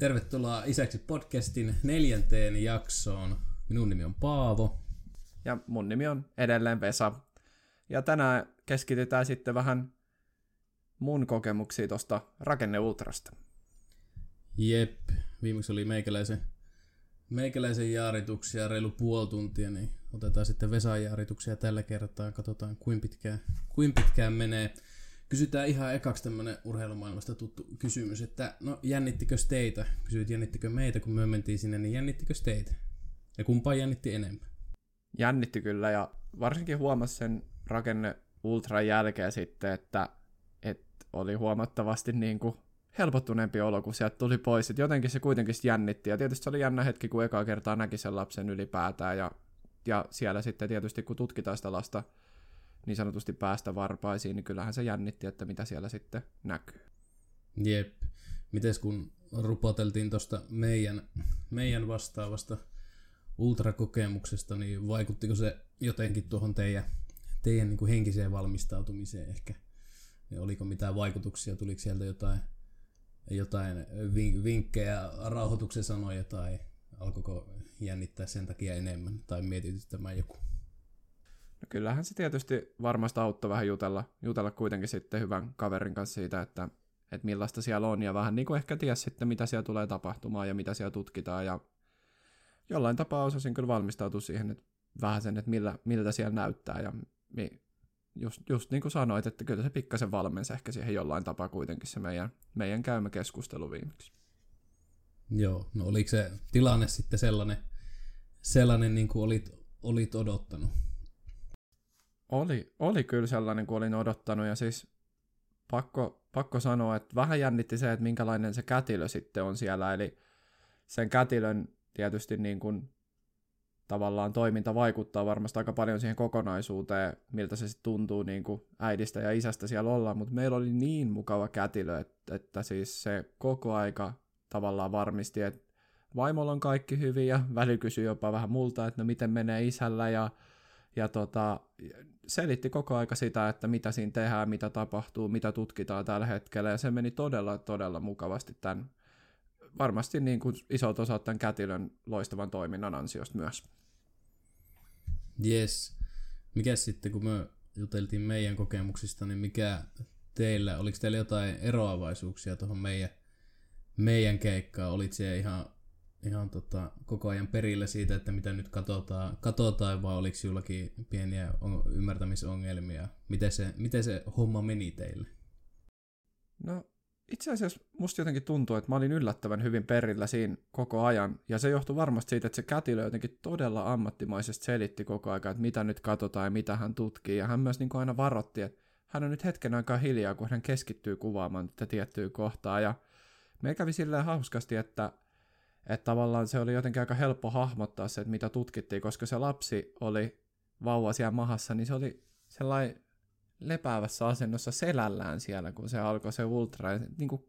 Tervetuloa Isäksi podcastin neljänteen jaksoon. Minun nimi on Paavo. Ja mun nimi on edelleen Vesa. Ja tänään keskitytään sitten vähän mun kokemuksia tuosta rakenneultrasta. Jep, viimeksi oli meikäläisen, meikäläisen jaarituksia reilu puoli tuntia, niin otetaan sitten Vesan jaarituksia tällä kertaa. Katsotaan, kuin pitkään, kuin pitkään menee. Kysytään ihan ekaksi tämmönen urheilumaailmasta tuttu kysymys, että no jännittikö teitä? Kysyit jännittikö meitä, kun me mentiin sinne, niin jännittikö teitä? Ja kumpaa jännitti enemmän? Jännitti kyllä ja varsinkin huomasi sen rakenne ultran jälkeen sitten, että, että oli huomattavasti niin kuin helpottuneempi olo, kun sieltä tuli pois. Et jotenkin se kuitenkin jännitti ja tietysti se oli jännä hetki, kun ekaa kertaa näki sen lapsen ylipäätään ja, ja siellä sitten tietysti kun tutkitaan sitä lasta niin sanotusti päästä varpaisiin, niin kyllähän se jännitti, että mitä siellä sitten näkyy. Jep. Mites kun rupoteltiin tuosta meidän, meidän vastaavasta ultrakokemuksesta, niin vaikuttiko se jotenkin tuohon teidän, teidän niin kuin henkiseen valmistautumiseen ehkä? Ja oliko mitään vaikutuksia, tuliko sieltä jotain, jotain vinkkejä, rauhoituksen sanoja tai alkoiko jännittää sen takia enemmän tai mietityttämään joku? No kyllähän se tietysti varmasti auttoi vähän jutella, jutella kuitenkin sitten hyvän kaverin kanssa siitä, että, että millaista siellä on ja vähän niin kuin ehkä ties sitten, mitä siellä tulee tapahtumaan ja mitä siellä tutkitaan ja jollain tapaa osasin kyllä valmistautua siihen, että vähän sen, että millä, miltä siellä näyttää ja mi, just, just niin kuin sanoit, että kyllä se pikkasen valmensi ehkä siihen jollain tapaa kuitenkin se meidän, meidän käymä keskustelu viimeksi. Joo, no oliko se tilanne sitten sellainen, sellainen niin kuin olit, olit odottanut? Oli, oli kyllä sellainen kuin olin odottanut ja siis pakko, pakko sanoa, että vähän jännitti se, että minkälainen se kätilö sitten on siellä, eli sen kätilön tietysti niin kuin tavallaan toiminta vaikuttaa varmasti aika paljon siihen kokonaisuuteen, miltä se sitten tuntuu niin kuin äidistä ja isästä siellä olla, mutta meillä oli niin mukava kätilö, että, että siis se koko aika tavallaan varmisti, että vaimolla on kaikki hyvin ja väli kysyi jopa vähän multa, että no miten menee isällä ja ja tota, selitti koko aika sitä, että mitä siinä tehdään, mitä tapahtuu, mitä tutkitaan tällä hetkellä, ja se meni todella, todella mukavasti tämän, varmasti niin kuin isot osat tämän kätilön loistavan toiminnan ansiosta myös. Yes. Mikä sitten, kun me juteltiin meidän kokemuksista, niin mikä teillä, oliko teillä jotain eroavaisuuksia tuohon meidän, meidän keikkaan? Olit siellä ihan ihan tota, koko ajan perillä siitä, että mitä nyt katsotaan, katsotaan vai oliko jollakin pieniä ymmärtämisongelmia? Miten se, miten se homma meni teille? No itse asiassa musta jotenkin tuntuu, että mä olin yllättävän hyvin perillä siinä koko ajan, ja se johtui varmasti siitä, että se kätilö jotenkin todella ammattimaisesti selitti koko ajan, että mitä nyt katsotaan ja mitä hän tutkii, ja hän myös niin kuin aina varotti, että hän on nyt hetken aikaa hiljaa, kun hän keskittyy kuvaamaan tätä tiettyä kohtaa, ja me kävi silleen hauskasti, että että tavallaan se oli jotenkin aika helppo hahmottaa se, että mitä tutkittiin, koska se lapsi oli vauva siellä mahassa, niin se oli sellainen lepäävässä asennossa selällään siellä, kun se alkoi se ultra. Ja niin kuin,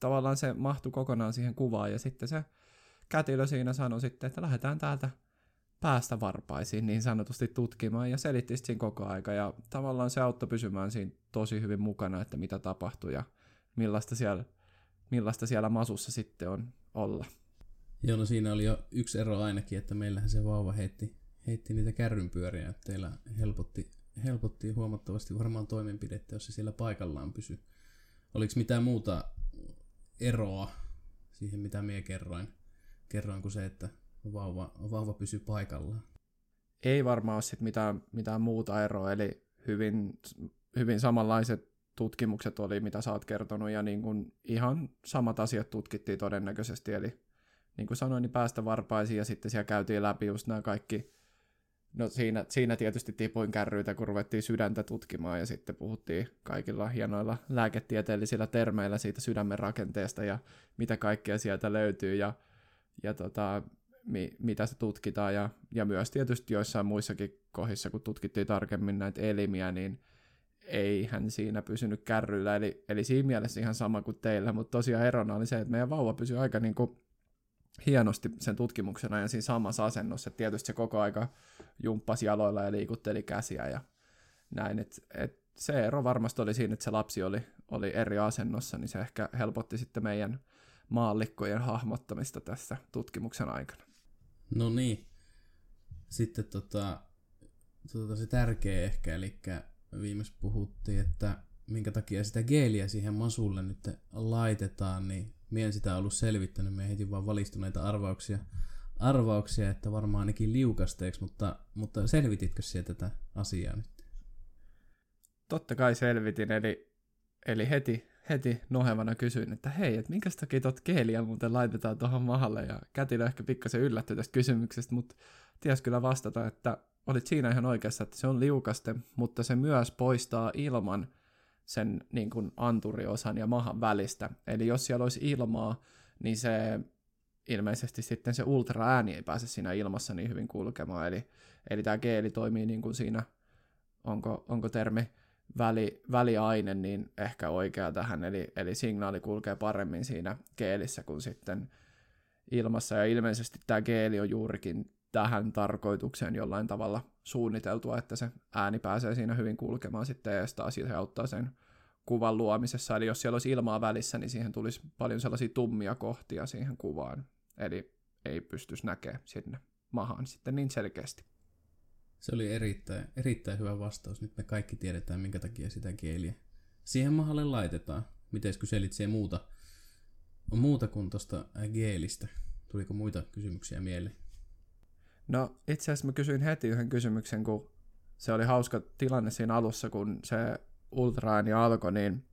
tavallaan se mahtui kokonaan siihen kuvaan ja sitten se kätilö siinä sanoi sitten, että lähdetään täältä päästä varpaisiin niin sanotusti tutkimaan ja selitti siinä koko aika ja tavallaan se auttoi pysymään siinä tosi hyvin mukana, että mitä tapahtui ja millaista siellä, millaista siellä masussa sitten on olla. Joo, no siinä oli jo yksi ero ainakin, että meillähän se vauva heitti, heitti niitä kärrynpyöriä, että teillä helpotti, helpotti huomattavasti varmaan toimenpidettä, jos se siellä paikallaan pysy. Oliko mitään muuta eroa siihen, mitä minä kerroin, kerroin kuin se, että vauva, vauva pysyy paikallaan? Ei varmaan ole sit mitään, mitään muuta eroa, eli hyvin, hyvin samanlaiset tutkimukset oli, mitä sä oot kertonut, ja niin kun ihan samat asiat tutkittiin todennäköisesti, eli niin kuin sanoin, niin päästä varpaisiin ja sitten siellä käytiin läpi just nämä kaikki, no siinä, siinä tietysti tipuin kärryitä, kun ruvettiin sydäntä tutkimaan ja sitten puhuttiin kaikilla hienoilla lääketieteellisillä termeillä siitä sydämen rakenteesta ja mitä kaikkea sieltä löytyy ja, ja tota, mi, mitä se tutkitaan. Ja, ja myös tietysti joissain muissakin kohdissa, kun tutkittiin tarkemmin näitä elimiä, niin ei hän siinä pysynyt kärryillä, eli, eli siinä mielessä ihan sama kuin teillä, mutta tosiaan erona oli se, että meidän vauva pysyi aika niin kuin hienosti sen tutkimuksen ajan siinä samassa asennossa, että tietysti se koko aika jumppasi jaloilla ja liikutteli käsiä ja näin, että et se ero varmasti oli siinä, että se lapsi oli, oli eri asennossa, niin se ehkä helpotti sitten meidän maallikkojen hahmottamista tässä tutkimuksen aikana. No niin. Sitten tota, tota se tärkeä ehkä, eli viimeis puhuttiin, että minkä takia sitä geeliä siihen masulle nyt laitetaan, niin mien sitä ollut selvittänyt, me heti vaan valistuneita arvauksia, arvauksia että varmaan ainakin liukasteeksi, mutta, mutta selvititkö sieltä tätä asiaa nyt? Totta kai selvitin, eli, eli heti, heti nohevana kysyin, että hei, että minkä takia tot geeliä muuten laitetaan tuohon mahalle, ja Kätilö ehkä pikkasen yllättyi tästä kysymyksestä, mutta ties kyllä vastata, että olit siinä ihan oikeassa, että se on liukaste, mutta se myös poistaa ilman sen niin kuin anturiosan ja mahan välistä. Eli jos siellä olisi ilmaa, niin se ilmeisesti sitten se ultraääni ei pääse siinä ilmassa niin hyvin kulkemaan. Eli, eli tämä geeli toimii niin kuin siinä, onko, onko termi väli, väliaine, niin ehkä oikea tähän, eli, eli signaali kulkee paremmin siinä geelissä kuin sitten ilmassa, ja ilmeisesti tämä geeli on juurikin tähän tarkoitukseen jollain tavalla suunniteltua, että se ääni pääsee siinä hyvin kulkemaan sitten ja taas se auttaa sen kuvan luomisessa. Eli jos siellä olisi ilmaa välissä, niin siihen tulisi paljon sellaisia tummia kohtia siihen kuvaan. Eli ei pystyisi näkemään sinne mahaan sitten niin selkeästi. Se oli erittäin, erittäin hyvä vastaus. Nyt me kaikki tiedetään, minkä takia sitä kieliä siihen mahalle laitetaan. Miten kyselit siihen muuta, muuta kuin tuosta geelistä? Tuliko muita kysymyksiä mieleen? No itse asiassa mä kysyin heti yhden kysymyksen, kun se oli hauska tilanne siinä alussa, kun se ultraääni alkoi, niin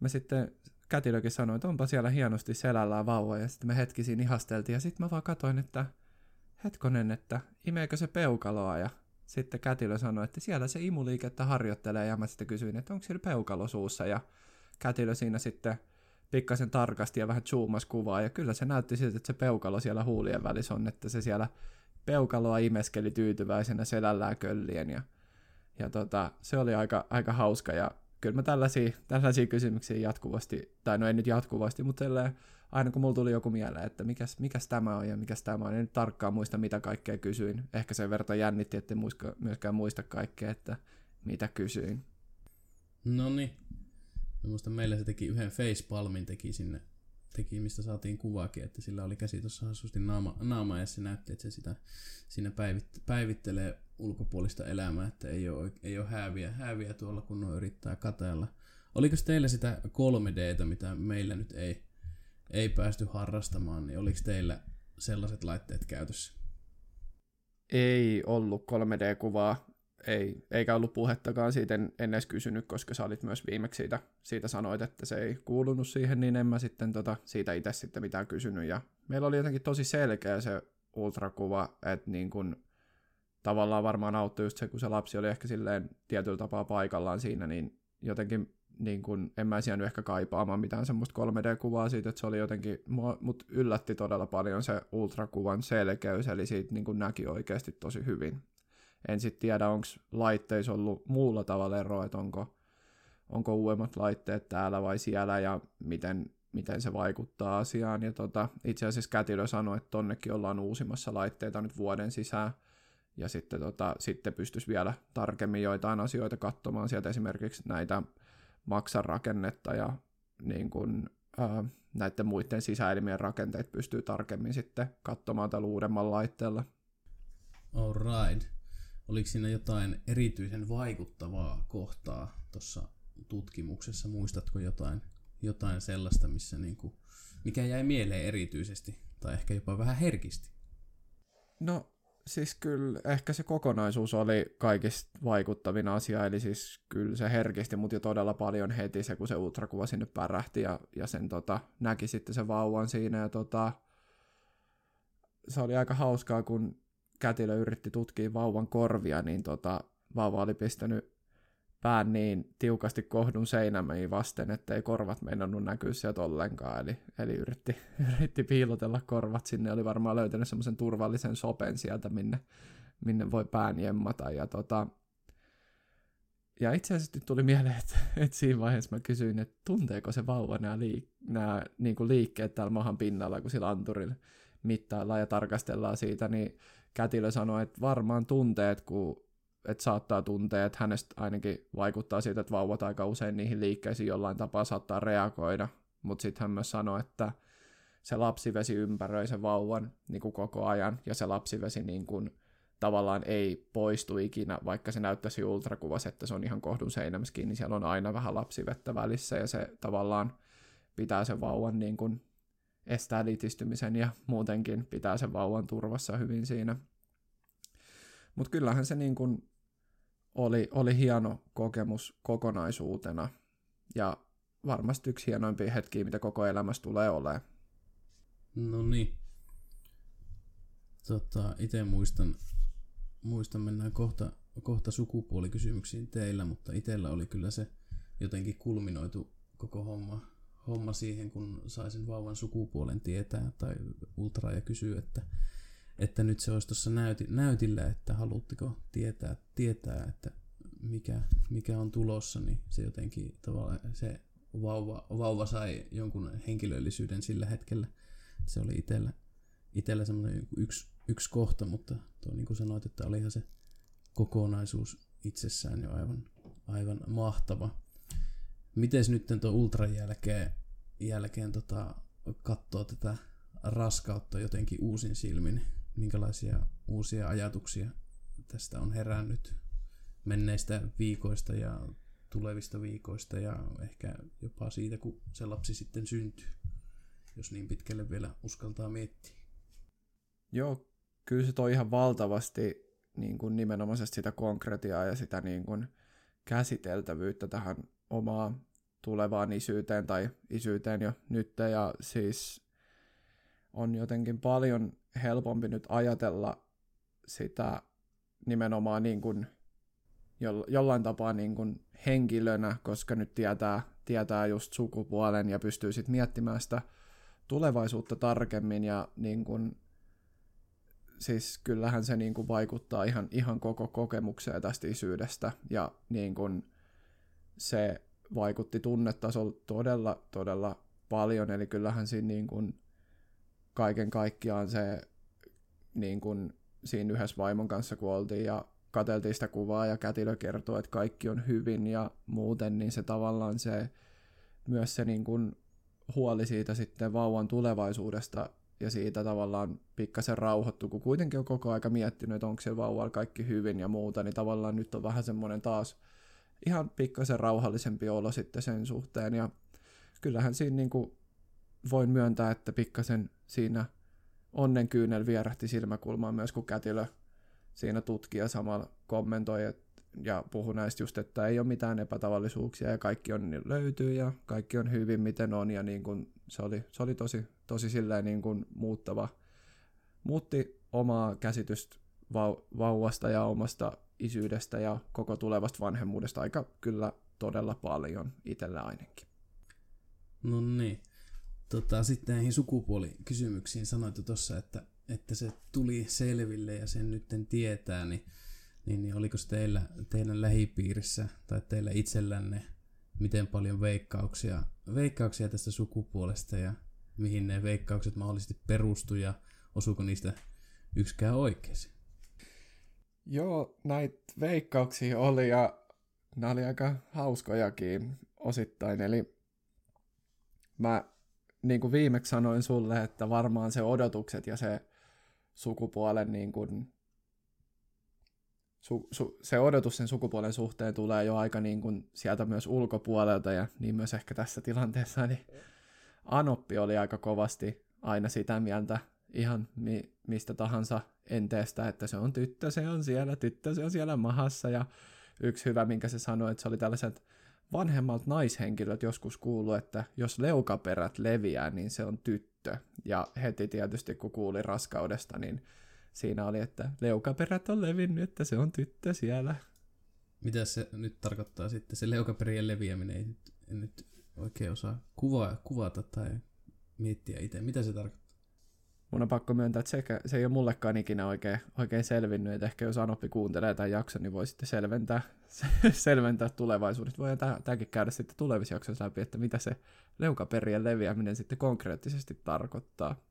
mä sitten kätilökin sanoin, että onpa siellä hienosti selällään vauva, ja sitten me hetki siinä ihasteltiin, ja sitten mä vaan katsoin, että hetkonen, että imeekö se peukaloa, ja sitten kätilö sanoi, että siellä se imuliikettä harjoittelee, ja mä sitten kysyin, että onko siellä peukalo suussa, ja kätilö siinä sitten pikkasen tarkasti ja vähän zoomasi kuvaa, ja kyllä se näytti siltä, että se peukalo siellä huulien välissä on, että se siellä peukaloa imeskeli tyytyväisenä selällään köllien ja, ja tota, se oli aika, aika hauska ja kyllä mä tällaisia, tällaisia kysymyksiä jatkuvasti, tai no ei nyt jatkuvasti, mutta aina kun mulla tuli joku mieleen, että mikäs, mikäs tämä on ja mikäs tämä on, en nyt tarkkaan muista mitä kaikkea kysyin. Ehkä sen verran jännitti, että muiska, myöskään muista kaikkea, että mitä kysyin. No niin. Mä meillä se teki yhden facepalmin teki sinne teki, mistä saatiin kuvaakin, että sillä oli käsi tuossa hassusti naama, naama ja se näytti, että se sitä siinä päivit, päivittelee ulkopuolista elämää, että ei ole, ei ole hääviä, hääviä tuolla, kun on yrittää katella. Oliko teillä sitä 3Dtä, mitä meillä nyt ei, ei päästy harrastamaan, niin oliko teillä sellaiset laitteet käytössä? Ei ollut 3D-kuvaa ei, eikä ollut puhettakaan siitä, en, en edes kysynyt, koska sä olit myös viimeksi siitä, siitä sanoit, että se ei kuulunut siihen, niin en mä sitten tota, siitä itse sitten mitään kysynyt. Ja meillä oli jotenkin tosi selkeä se ultrakuva, että niin kun, tavallaan varmaan auttoi just se, kun se lapsi oli ehkä silleen tietyllä tapaa paikallaan siinä, niin jotenkin niin kun, en mä jäänyt ehkä kaipaamaan mitään semmoista 3D-kuvaa siitä, että se oli jotenkin, mut yllätti todella paljon se ultrakuvan selkeys, eli siitä niin kun näki oikeasti tosi hyvin en sitten tiedä, onko laitteissa ollut muulla tavalla eroa, että onko, onko uudemmat laitteet täällä vai siellä ja miten, miten se vaikuttaa asiaan. Ja tota, itse asiassa Kätilö sanoi, että tonnekin ollaan uusimassa laitteita nyt vuoden sisään. Ja sitten, tota, sitten pystyisi vielä tarkemmin joitain asioita katsomaan sieltä esimerkiksi näitä maksarakennetta ja niin kuin, ää, näiden muiden sisäelimien rakenteet pystyy tarkemmin sitten katsomaan tällä uudemmalla laitteella. All right. Oliko siinä jotain erityisen vaikuttavaa kohtaa tuossa tutkimuksessa? Muistatko jotain, jotain sellaista, missä niinku, mikä jäi mieleen erityisesti tai ehkä jopa vähän herkisti? No siis kyllä ehkä se kokonaisuus oli kaikista vaikuttavin asia, eli siis kyllä se herkisti mut jo todella paljon heti se, kun se ultrakuva sinne pärähti ja, ja sen tota, näki sitten sen vauvan siinä ja tota, se oli aika hauskaa, kun kätilö yritti tutkia vauvan korvia, niin tota, vauva oli pistänyt pään niin tiukasti kohdun seinämiin vasten, että ei korvat meinannut näkyä sieltä ollenkaan. Eli, eli yritti, yritti piilotella korvat sinne. Oli varmaan löytänyt semmoisen turvallisen sopen sieltä, minne, minne voi pään jemmata. Ja tota, ja itse asiassa nyt tuli mieleen, että, että siinä vaiheessa mä kysyin, että tunteeko se vauva nämä, liik- nämä niin kuin liikkeet täällä mahan pinnalla, kun sillä anturilla mittaillaan ja tarkastellaan siitä, niin kätilö sanoi, että varmaan tunteet, kun että saattaa tuntea, että hänestä ainakin vaikuttaa siitä, että vauvat aika usein niihin liikkeisiin jollain tapaa saattaa reagoida, mutta sitten hän myös sanoi, että se lapsivesi ympäröi sen vauvan niin kuin koko ajan, ja se lapsivesi niin kuin, tavallaan ei poistu ikinä, vaikka se näyttäisi ultrakuvassa, että se on ihan kohdun seinämässä kiinni, siellä on aina vähän lapsivettä välissä, ja se tavallaan pitää sen vauvan niin kuin, estää litistymisen ja muutenkin pitää sen vauvan turvassa hyvin siinä. Mutta kyllähän se niin kuin oli, oli hieno kokemus kokonaisuutena ja varmasti yksi hienoimpia hetkiä, mitä koko elämässä tulee olemaan. No niin. Tota, itse muistan, muistan, mennään kohta, kohta sukupuolikysymyksiin teillä, mutta itsellä oli kyllä se jotenkin kulminoitu koko homma, homma siihen, kun saisin vauvan sukupuolen tietää tai ultra ja kysyä, että, että nyt se olisi tuossa näyti, näytillä, että haluatteko tietää, tietää että mikä, mikä on tulossa, niin se jotenkin tavallaan se vauva, vauva sai jonkun henkilöllisyyden sillä hetkellä. Se oli itsellä, itsellä semmoinen yksi, yksi kohta, mutta tuo niin kuin sanoit, että olihan se kokonaisuus itsessään jo aivan, aivan mahtava. Miten nyt tuon ultran jälkeen, jälkeen tota, katsoo tätä raskautta jotenkin uusin silmin? Minkälaisia uusia ajatuksia tästä on herännyt menneistä viikoista ja tulevista viikoista ja ehkä jopa siitä, kun se lapsi sitten syntyy, jos niin pitkälle vielä uskaltaa miettiä. Joo, kyllä se toi ihan valtavasti niin kuin nimenomaisesti sitä konkretiaa ja sitä niin kuin käsiteltävyyttä tähän omaan tulevaan isyyteen tai isyyteen jo nyt. Ja siis on jotenkin paljon helpompi nyt ajatella sitä nimenomaan niin kuin jollain tapaa niin kuin henkilönä, koska nyt tietää, tietää just sukupuolen ja pystyy sitten miettimään sitä tulevaisuutta tarkemmin ja niin kuin, siis kyllähän se niin kuin vaikuttaa ihan, ihan koko kokemukseen tästä isyydestä ja niin kuin se vaikutti tunnetasolla todella, todella paljon, eli kyllähän siinä niin kuin kaiken kaikkiaan se niin kuin siinä yhdessä vaimon kanssa kun oltiin ja katseltiin sitä kuvaa ja kätilö kertoo, että kaikki on hyvin ja muuten, niin se tavallaan se myös se niin kuin huoli siitä sitten vauvan tulevaisuudesta ja siitä tavallaan pikkasen rauhoittu, kun kuitenkin on koko aika miettinyt, että onko se vauvalla kaikki hyvin ja muuta, niin tavallaan nyt on vähän semmoinen taas ihan pikkasen rauhallisempi olo sitten sen suhteen. Ja kyllähän siinä niin kuin voin myöntää, että pikkasen siinä onnenkyynel vierähti silmäkulmaan myös, kun kätilö siinä tutkija samalla kommentoi et, ja puhui näistä just, että ei ole mitään epätavallisuuksia ja kaikki on löytyy ja kaikki on hyvin miten on ja niin kuin se, oli, se oli tosi, tosi silleen niin kuin muuttava. Muutti omaa käsitystä vau- vauvasta ja omasta isyydestä ja koko tulevasta vanhemmuudesta aika kyllä todella paljon itsellä ainakin. No niin. Tota, sitten näihin sukupuolikysymyksiin sanoit tuossa, että että se tuli selville ja sen nytten tietää, niin, niin, niin oliko teillä, teidän lähipiirissä tai teillä itsellänne miten paljon veikkauksia, veikkauksia tästä sukupuolesta ja mihin ne veikkaukset mahdollisesti perustu ja osuuko niistä yksikään oikein? Joo, näitä veikkauksia oli ja nämä oli aika hauskojakin osittain. Eli mä niin kuin viimeksi sanoin sulle, että varmaan se odotukset ja se sukupuolen niin kuin, su, su, se odotus sen sukupuolen suhteen tulee jo aika niin kuin sieltä myös ulkopuolelta ja niin myös ehkä tässä tilanteessa, niin Anoppi oli aika kovasti aina sitä mieltä ihan mi, mistä tahansa enteestä, että se on tyttö, se on siellä, tyttö, se on siellä mahassa ja yksi hyvä, minkä se sanoi, että se oli tällaiset vanhemmalta naishenkilöt joskus kuullut, että jos leukaperät leviää, niin se on tyttö. Ja heti tietysti kun kuuli raskaudesta, niin siinä oli, että leukaperät on levinnyt, että se on tyttö siellä. Mitä se nyt tarkoittaa sitten, se leukaperien leviäminen? Ei nyt, en nyt oikein osaa kuvaa, kuvata tai miettiä itse. Mitä se tarkoittaa? Mun on pakko myöntää, että se, se ei ole mullekaan ikinä oikein, oikein selvinnyt, että ehkä jos Anoppi kuuntelee tämän jakson, niin voi sitten selventää, selventää tulevaisuudet. Voi tämäkin käydä sitten tulevissa jaksoissa läpi, että mitä se leukaperien leviäminen sitten konkreettisesti tarkoittaa.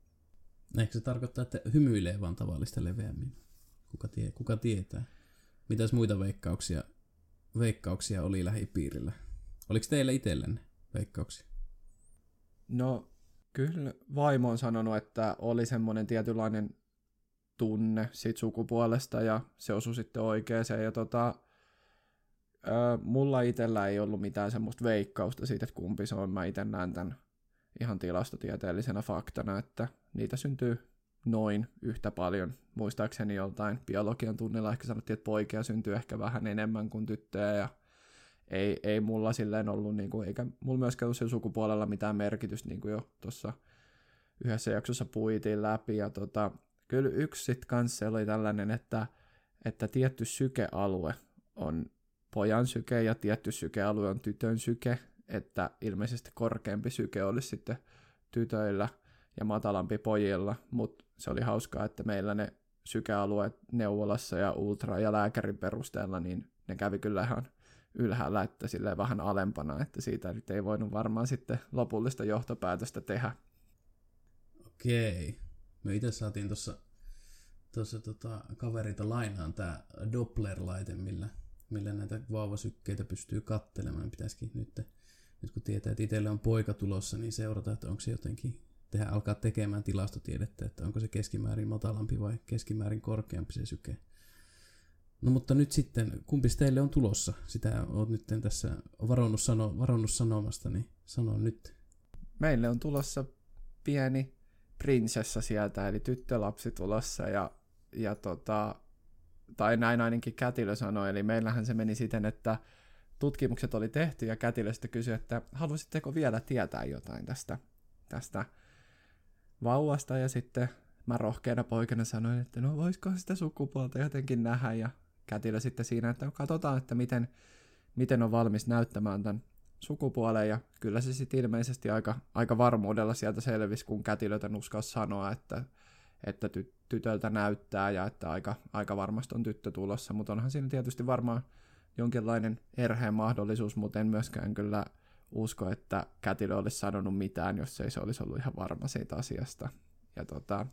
Ehkä se tarkoittaa, että hymyilee vaan tavallista leveämmin. Kuka, tie, kuka tietää? Mitäs muita veikkauksia, veikkauksia oli lähipiirillä? Oliko teillä itsellenne veikkauksia? No, kyllä vaimo on sanonut, että oli semmoinen tietynlainen tunne siitä sukupuolesta ja se osui sitten oikeeseen. Ja tota, ö, mulla itsellä ei ollut mitään semmoista veikkausta siitä, että kumpi se on. Mä itse näen tämän ihan tilastotieteellisenä faktana, että niitä syntyy noin yhtä paljon. Muistaakseni joltain biologian tunnilla ehkä sanottiin, että poikia syntyy ehkä vähän enemmän kuin tyttöjä ja ei, ei mulla silleen ollut, niin kuin, eikä mulla myöskään ollut sukupuolella mitään merkitystä, niin kuin jo tuossa yhdessä jaksossa puitiin läpi. Ja tota, kyllä yksi sitten kanssa oli tällainen, että, että tietty sykealue on pojan syke ja tietty sykealue on tytön syke, että ilmeisesti korkeampi syke olisi sitten tytöillä ja matalampi pojilla, mutta se oli hauskaa, että meillä ne sykealueet neuvolassa ja ultra- ja lääkärin perusteella, niin ne kävi kyllä ihan ylhäällä, että sille vähän alempana, että siitä nyt ei voinut varmaan sitten lopullista johtopäätöstä tehdä. Okei. Me itse saatiin tuossa tuossa tota, kaverita lainaan tämä Doppler-laite, millä, millä näitä vauvasykkeitä pystyy kattelemaan. Pitäisikin nyt, nyt kun tietää, että itselle on poika tulossa, niin seurata, että onko se jotenkin tehdä, alkaa tekemään tilastotiedettä, että onko se keskimäärin matalampi vai keskimäärin korkeampi se syke. No mutta nyt sitten, kumpi teille on tulossa? Sitä olet nyt tässä varonnut, sano, varonnut sanomasta, niin sano nyt. Meille on tulossa pieni prinsessa sieltä, eli tyttölapsi tulossa, ja, ja tota, tai näin ainakin Kätilö sanoi, eli meillähän se meni siten, että tutkimukset oli tehty, ja Kätilö sitten kysyi, että haluaisitteko vielä tietää jotain tästä, tästä vauvasta, ja sitten mä rohkeana poikana sanoin, että no voisiko sitä sukupuolta jotenkin nähdä, ja kätilö sitten siinä, että katsotaan, että miten, miten on valmis näyttämään tämän sukupuolen, ja kyllä se sitten ilmeisesti aika, aika varmuudella sieltä selvisi, kun kätilötä uskaa sanoa, että, että ty, tytöltä näyttää ja että aika, aika varmasti on tyttö tulossa, mutta onhan siinä tietysti varmaan jonkinlainen erheen mahdollisuus, mutta en myöskään kyllä usko, että kätilö olisi sanonut mitään, jos ei se olisi ollut ihan varma siitä asiasta. Ja tota,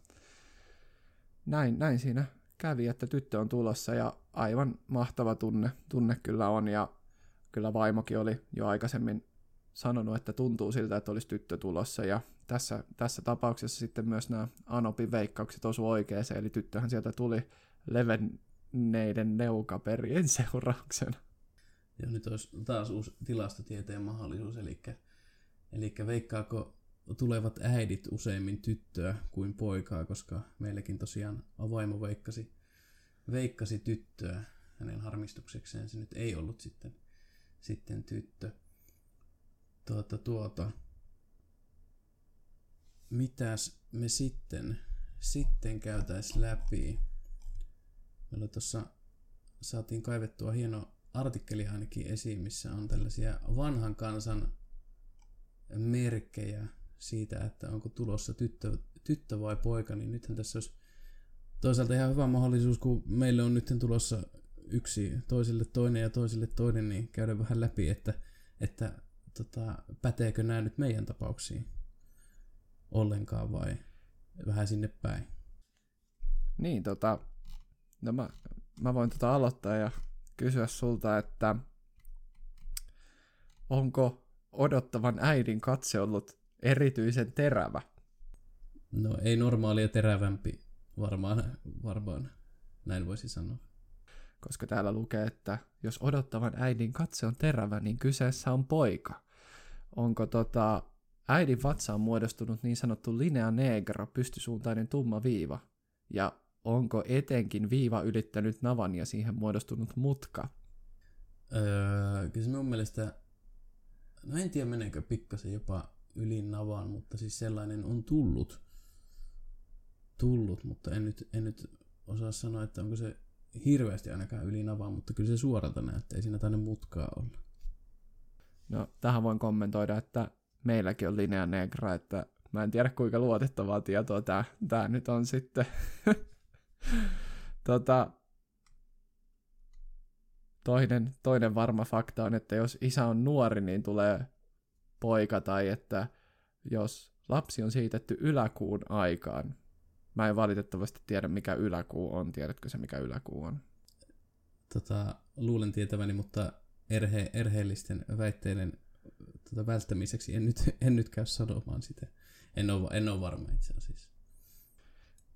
näin, näin siinä kävi, että tyttö on tulossa ja aivan mahtava tunne, tunne kyllä on. Ja kyllä vaimokin oli jo aikaisemmin sanonut, että tuntuu siltä, että olisi tyttö tulossa. Ja tässä, tässä tapauksessa sitten myös nämä Anopin veikkaukset osu oikeeseen, eli tyttöhän sieltä tuli levenneiden neukaperien seurauksena. Ja nyt olisi taas uusi tilastotieteen mahdollisuus, eli, eli veikkaako tulevat äidit useimmin tyttöä kuin poikaa, koska meilläkin tosiaan vaimo veikkasi, veikkasi tyttöä hänen harmistuksekseen. Se nyt ei ollut sitten, sitten tyttö. Tuota, tuota. Mitäs me sitten, sitten käytäis läpi? Meillä tuossa saatiin kaivettua hieno artikkeli ainakin esiin, missä on tällaisia vanhan kansan merkkejä siitä, että onko tulossa tyttö, tyttö vai poika, niin nythän tässä olisi toisaalta ihan hyvä mahdollisuus, kun meille on nyt tulossa yksi toiselle toinen ja toiselle toinen, niin käydä vähän läpi, että, että tota, päteekö nämä nyt meidän tapauksiin ollenkaan vai vähän sinne päin. Niin, tota, no mä, mä voin tota aloittaa ja kysyä sulta, että onko odottavan äidin katse ollut erityisen terävä. No ei normaalia terävämpi, varmaan, varmaan näin voisi sanoa. Koska täällä lukee, että jos odottavan äidin katse on terävä, niin kyseessä on poika. Onko tota, äidin on muodostunut niin sanottu linea negra, pystysuuntainen tumma viiva? Ja onko etenkin viiva ylittänyt navan ja siihen muodostunut mutka? Öö, kyllä se mun mielestä, no en tiedä meneekö pikkasen jopa yli navan, mutta siis sellainen on tullut. Tullut, mutta en nyt, en nyt osaa sanoa, että onko se hirveästi ainakaan yli navan, mutta kyllä se suoralta näyttää, ei siinä taida mutkaa olla. No, tähän voin kommentoida, että meilläkin on linea negra, että Mä en tiedä kuinka luotettavaa tietoa tää, tää nyt on sitten. tota, toinen, toinen varma fakta on, että jos isä on nuori, niin tulee poika, tai että jos lapsi on siitetty yläkuun aikaan. Mä en valitettavasti tiedä, mikä yläkuu on. Tiedätkö se, mikä yläkuu on? Tota, luulen tietäväni, mutta erhe, erheellisten väitteiden tota, välttämiseksi en nyt, en nyt käy sanomaan sitä. En ole, en ole varma itse asiassa.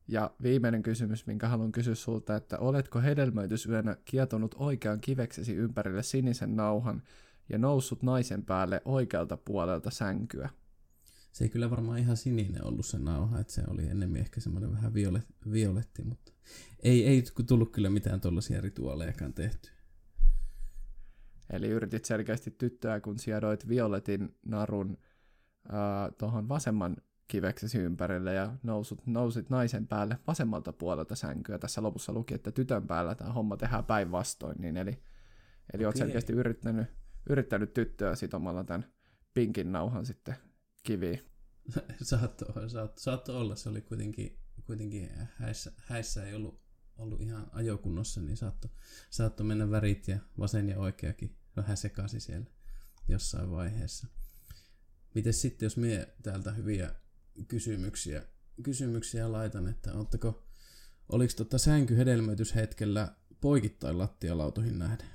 Ja viimeinen kysymys, minkä haluan kysyä sulta, että oletko hedelmöitysyönä kietonut oikean kiveksesi ympärille sinisen nauhan ja noussut naisen päälle oikealta puolelta sänkyä? Se ei kyllä varmaan ihan sininen ollut se nauha, että se oli enemmän ehkä semmoinen vähän violet, violetti, mutta ei, ei tullut kyllä mitään tuollaisia rituaalejakaan tehty. Eli yritit selkeästi tyttöä, kun siedoit violetin narun tuohon vasemman kiveksesi ympärille ja nousut, nousit naisen päälle vasemmalta puolelta sänkyä. Tässä lopussa luki, että tytön päällä tämä homma tehdään päinvastoin. Niin eli eli olet selkeästi yrittänyt, yrittänyt tyttöä sitomalla tämän pinkin nauhan sitten kiviin. saattoi, saat, saatto olla, se oli kuitenkin, kuitenkin häissä, häissä ei ollut, ollut ihan ajokunnossa, niin saattoi saatto mennä värit ja vasen ja oikeakin vähän sekaisin siellä jossain vaiheessa. Miten sitten, jos mie täältä hyviä kysymyksiä, kysymyksiä laitan, että oliko tota sänky hedelmöityshetkellä poikittain lattialautoihin nähden?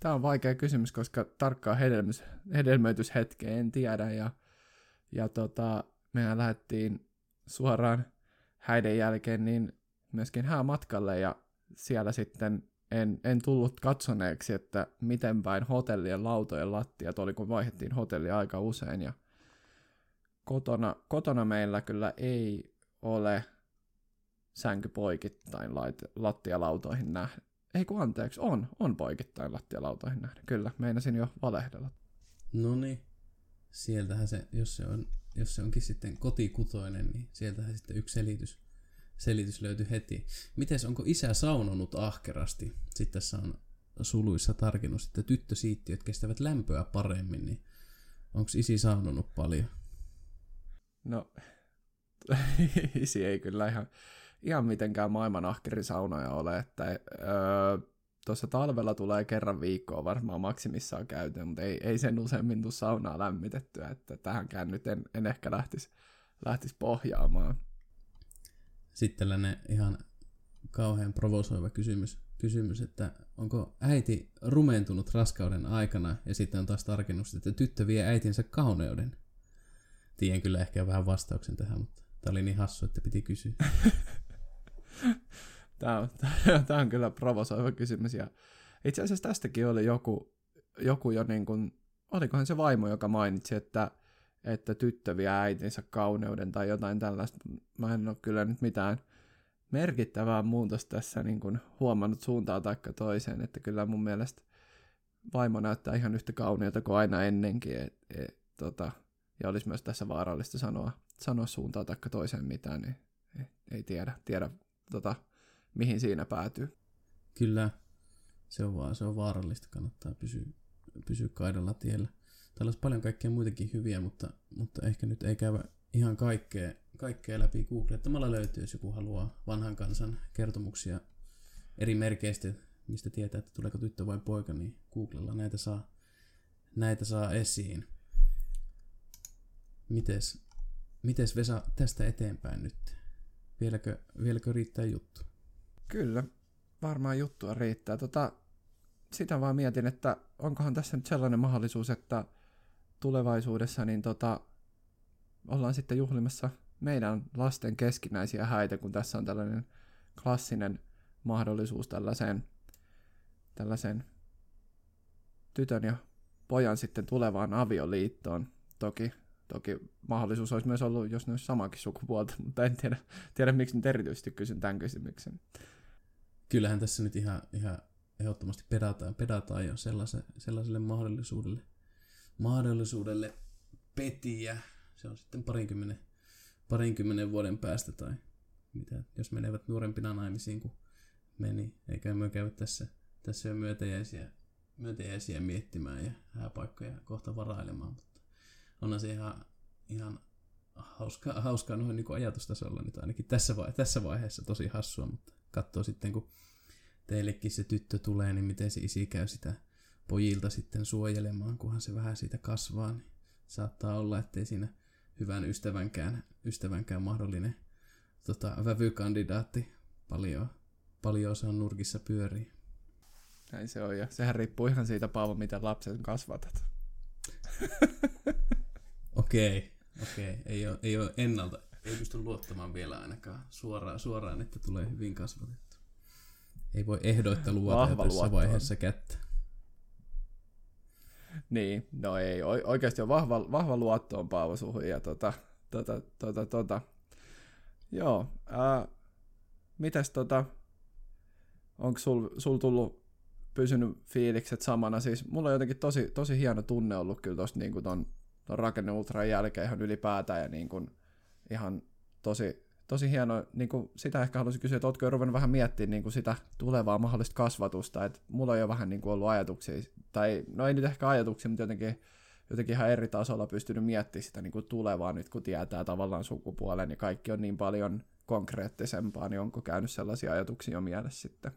Tämä on vaikea kysymys, koska tarkkaa hedelmys, hedelmöityshetkeä en tiedä ja, ja tota, mehän lähdettiin suoraan häiden jälkeen niin myöskin häämatkalle ja siellä sitten en, en tullut katsoneeksi, että miten päin hotellien lautojen lattiat oli, kun vaihdettiin hotellia aika usein ja kotona, kotona meillä kyllä ei ole sänky poikittain lait, lattialautoihin nähden. Ei kun anteeksi, on, on poikittain lattialautoihin nähden. Kyllä, meinasin jo valehdella. No niin, sieltähän se, jos se, on, jos se onkin sitten kotikutoinen, niin sieltähän sitten yksi selitys, selitys löytyy heti. Mites, onko isä saunonut ahkerasti? Sitten tässä on suluissa tarkennus, että tyttösiittiöt kestävät lämpöä paremmin, niin onko isi saunonut paljon? No, isi ei kyllä ihan, ihan mitenkään maailman ahkerisaunoja ole, että öö, tuossa talvella tulee kerran viikkoa varmaan maksimissaan käyty, mutta ei, ei sen useammin tule saunaa lämmitettyä, että tähänkään nyt en, en ehkä lähtisi lähtis pohjaamaan. Sitten tällainen ihan kauhean provosoiva kysymys, kysymys, että onko äiti rumentunut raskauden aikana, ja sitten on taas tarkennus, että tyttö vie äitinsä kauneuden. Tiedän kyllä ehkä vähän vastauksen tähän, mutta tämä oli niin hassu, että piti kysyä. tämä, on, tämä on kyllä provosoiva kysymys. Ja itse asiassa tästäkin oli joku, joku jo niin kuin, olikohan se vaimo, joka mainitsi, että, että tyttö vie äitinsä kauneuden tai jotain tällaista. Mä en ole kyllä nyt mitään merkittävää muutosta tässä niin kuin huomannut suuntaan tai toiseen, että kyllä mun mielestä vaimo näyttää ihan yhtä kauniita kuin aina ennenkin. Et, et, tota, ja olisi myös tässä vaarallista sanoa, sanoa suuntaan tai toiseen mitään, niin ei, ei tiedä, tiedä tota, mihin siinä päätyy. Kyllä, se on, vaan, se on vaarallista, kannattaa pysyä, pysyä kaidalla tiellä. Täällä olisi paljon kaikkea muitakin hyviä, mutta, mutta ehkä nyt ei käy ihan kaikkea, kaikkea läpi googlettamalla löytyy, jos joku haluaa vanhan kansan kertomuksia eri merkeistä, mistä tietää, että tuleeko tyttö vai poika, niin Googlella näitä saa, näitä saa esiin. Mites, mites Vesa tästä eteenpäin nyt? Vieläkö, vieläkö riittää juttu? Kyllä, varmaan juttua riittää. Tota, sitä vaan mietin, että onkohan tässä nyt sellainen mahdollisuus, että tulevaisuudessa niin tota, ollaan sitten juhlimassa meidän lasten keskinäisiä häitä, kun tässä on tällainen klassinen mahdollisuus tällaiseen, tällaiseen tytön ja pojan sitten tulevaan avioliittoon. Toki Toki mahdollisuus olisi myös ollut, jos ne olisi samakin sukupuolta, mutta en tiedä, tiedä miksi nyt erityisesti kysyn tämän kysymyksen. Kyllähän tässä nyt ihan, ihan ehdottomasti pedataan, pedataan jo sellaiselle, sellaiselle mahdollisuudelle, mahdollisuudelle petiä. Se on sitten parinkymmenen, parinkymmenen vuoden päästä tai mitä, jos menevät nuorempina naimisiin kuin meni, eikä me käy tässä, tässä jo myötäjäisiä, myötäjäisiä miettimään ja hääpaikkoja kohta varailemaan, mutta onhan se ihan, ihan hauskaa, hauskaa noin niin ajatustasolla nyt ainakin tässä, vai, tässä vaiheessa tosi hassua, mutta katsoo sitten, kun teillekin se tyttö tulee, niin miten se isi käy sitä pojilta sitten suojelemaan, kunhan se vähän siitä kasvaa, niin saattaa olla, ettei siinä hyvän ystävänkään, ystävänkään mahdollinen tota, vävykandidaatti paljon, paljon osaa nurkissa pyörii. Näin se on, ja sehän riippuu ihan siitä, Paavo, miten lapsen kasvatat. Okei, okei. Ei, ole, ei ole ennalta, ei pysty luottamaan vielä ainakaan suoraan, suoraan että tulee hyvin kasvatettu. Ei voi ehdoitta luvata tässä luotto vaiheessa kättä. Niin, no ei, oikeasti on vahva, vahva luotto on Paavo suhun ja tota, tota, tota, tota. Joo, ää, mites tota, onko sul, sul tullut pysynyt fiilikset samana? Siis mulla on jotenkin tosi, tosi hieno tunne ollut kyllä tosta niin ton, ton rakenne ultran jälkeen ihan ylipäätään ja niin kuin, ihan tosi, tosi hieno, niin kuin sitä ehkä haluaisin kysyä, että ootko jo ruvennut vähän miettimään niin kuin sitä tulevaa mahdollista kasvatusta, että mulla on jo vähän niin kuin ollut ajatuksia, tai no ei nyt ehkä ajatuksia, mutta jotenkin, jotenkin ihan eri tasolla pystynyt miettimään sitä niin kuin tulevaa nyt, kun tietää tavallaan sukupuolen, niin kaikki on niin paljon konkreettisempaa, niin onko käynyt sellaisia ajatuksia jo mielessä sitten?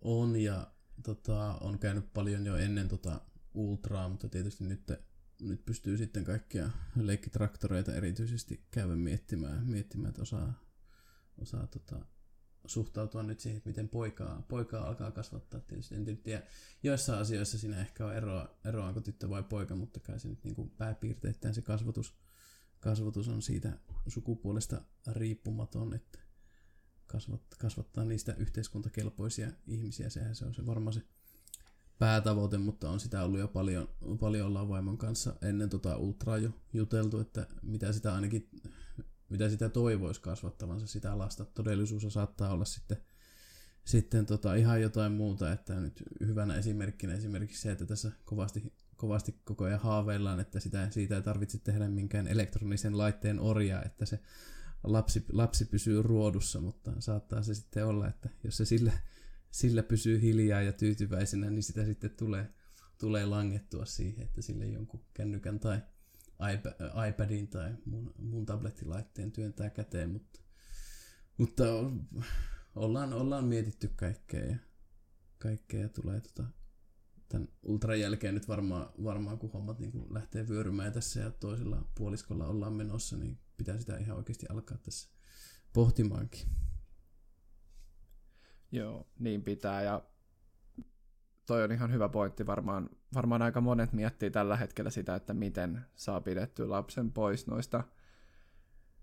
On ja tota, on käynyt paljon jo ennen tota ultraa, mutta tietysti nyt nyt pystyy sitten kaikkia leikkitraktoreita erityisesti käydä miettimään, miettimään että osaa, osaa tota, suhtautua nyt siihen, että miten poikaa, poikaa alkaa kasvattaa. Tietysti en tiedä, joissain asioissa siinä ehkä on eroa, eroa onko tyttö vai poika, mutta kai se nyt niin kuin pääpiirteittäin se kasvatus, kasvatus on siitä sukupuolesta riippumaton, että kasvat, kasvattaa niistä yhteiskuntakelpoisia ihmisiä. Sehän se on se varmaan se päätavoite, mutta on sitä ollut jo paljon, paljon ollaan vaimon kanssa ennen tota ultraa jo juteltu, että mitä sitä ainakin mitä sitä toivoisi kasvattavansa sitä lasta. Todellisuus saattaa olla sitten, sitten tota ihan jotain muuta, että nyt hyvänä esimerkkinä esimerkiksi se, että tässä kovasti, kovasti koko ajan haaveillaan, että sitä, siitä ei tarvitse tehdä minkään elektronisen laitteen orjaa, että se lapsi, lapsi pysyy ruodussa, mutta saattaa se sitten olla, että jos se sille sillä pysyy hiljaa ja tyytyväisenä, niin sitä sitten tulee, tulee langettua siihen, että sille jonkun kännykän tai iPadin tai mun, mun tablettilaitteen työntää käteen, mutta, mutta ollaan, ollaan mietitty kaikkea ja kaikkea tulee tota, tämän ultran jälkeen nyt varmaan, varmaan kun hommat niin lähtee vyörymään tässä ja toisella puoliskolla ollaan menossa, niin pitää sitä ihan oikeasti alkaa tässä pohtimaankin. Joo, niin pitää ja toi on ihan hyvä pointti. Varmaan, varmaan aika monet miettii tällä hetkellä sitä, että miten saa pidettyä lapsen pois noista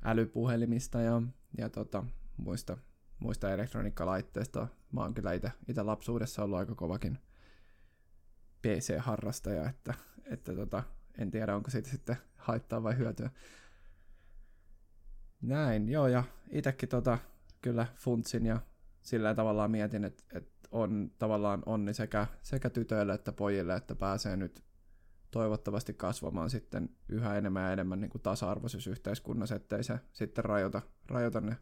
älypuhelimista ja, ja tota, muista, muista elektroniikkalaitteista. Mä oon kyllä itse lapsuudessa ollut aika kovakin PC-harrastaja, että, että tota, en tiedä onko siitä sitten haittaa vai hyötyä. Näin, joo, ja itsekin tota, kyllä funtsin ja sillä tavallaan mietin, että, että on tavallaan onni sekä, sekä tytöille että pojille, että pääsee nyt toivottavasti kasvamaan sitten yhä enemmän ja enemmän niin kuin tasa-arvoisessa yhteiskunnassa, ettei se sitten rajoita, rajoita ne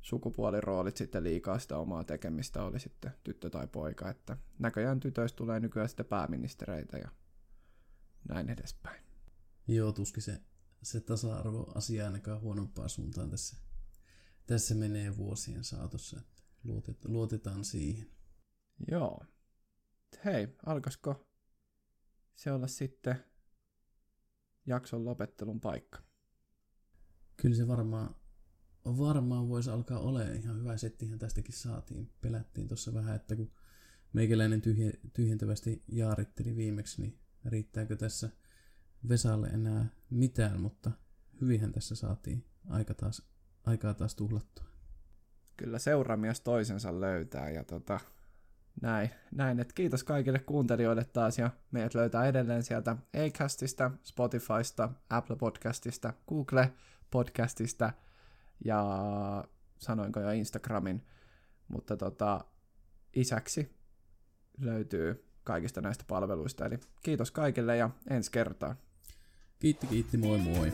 sukupuoliroolit sitten liikaa sitä omaa tekemistä, oli sitten tyttö tai poika, että näköjään tytöistä tulee nykyään sitten pääministereitä ja näin edespäin. Joo, tuskin se, se tasa-arvo-asia ainakaan huonompaa suuntaan tässä tässä menee vuosien saatossa, että luotetaan, siihen. Joo. Hei, alkaisiko se olla sitten jakson lopettelun paikka? Kyllä se varmaan, varmaan voisi alkaa olemaan ihan hyvä settihän tästäkin saatiin. Pelättiin tuossa vähän, että kun meikäläinen tyhje, tyhjentävästi jaaritteli viimeksi, niin riittääkö tässä Vesalle enää mitään, mutta hyvinhän tässä saatiin aika taas aikaa taas tuhlattua. Kyllä seuramies toisensa löytää ja tota, näin, näin, että kiitos kaikille kuuntelijoille taas ja meidät löytää edelleen sieltä Acastista, Spotifysta, Apple Podcastista, Google Podcastista ja sanoinko jo Instagramin, mutta tota, isäksi löytyy kaikista näistä palveluista. Eli kiitos kaikille ja ensi kertaa. Kiitti, kiitti, moi moi.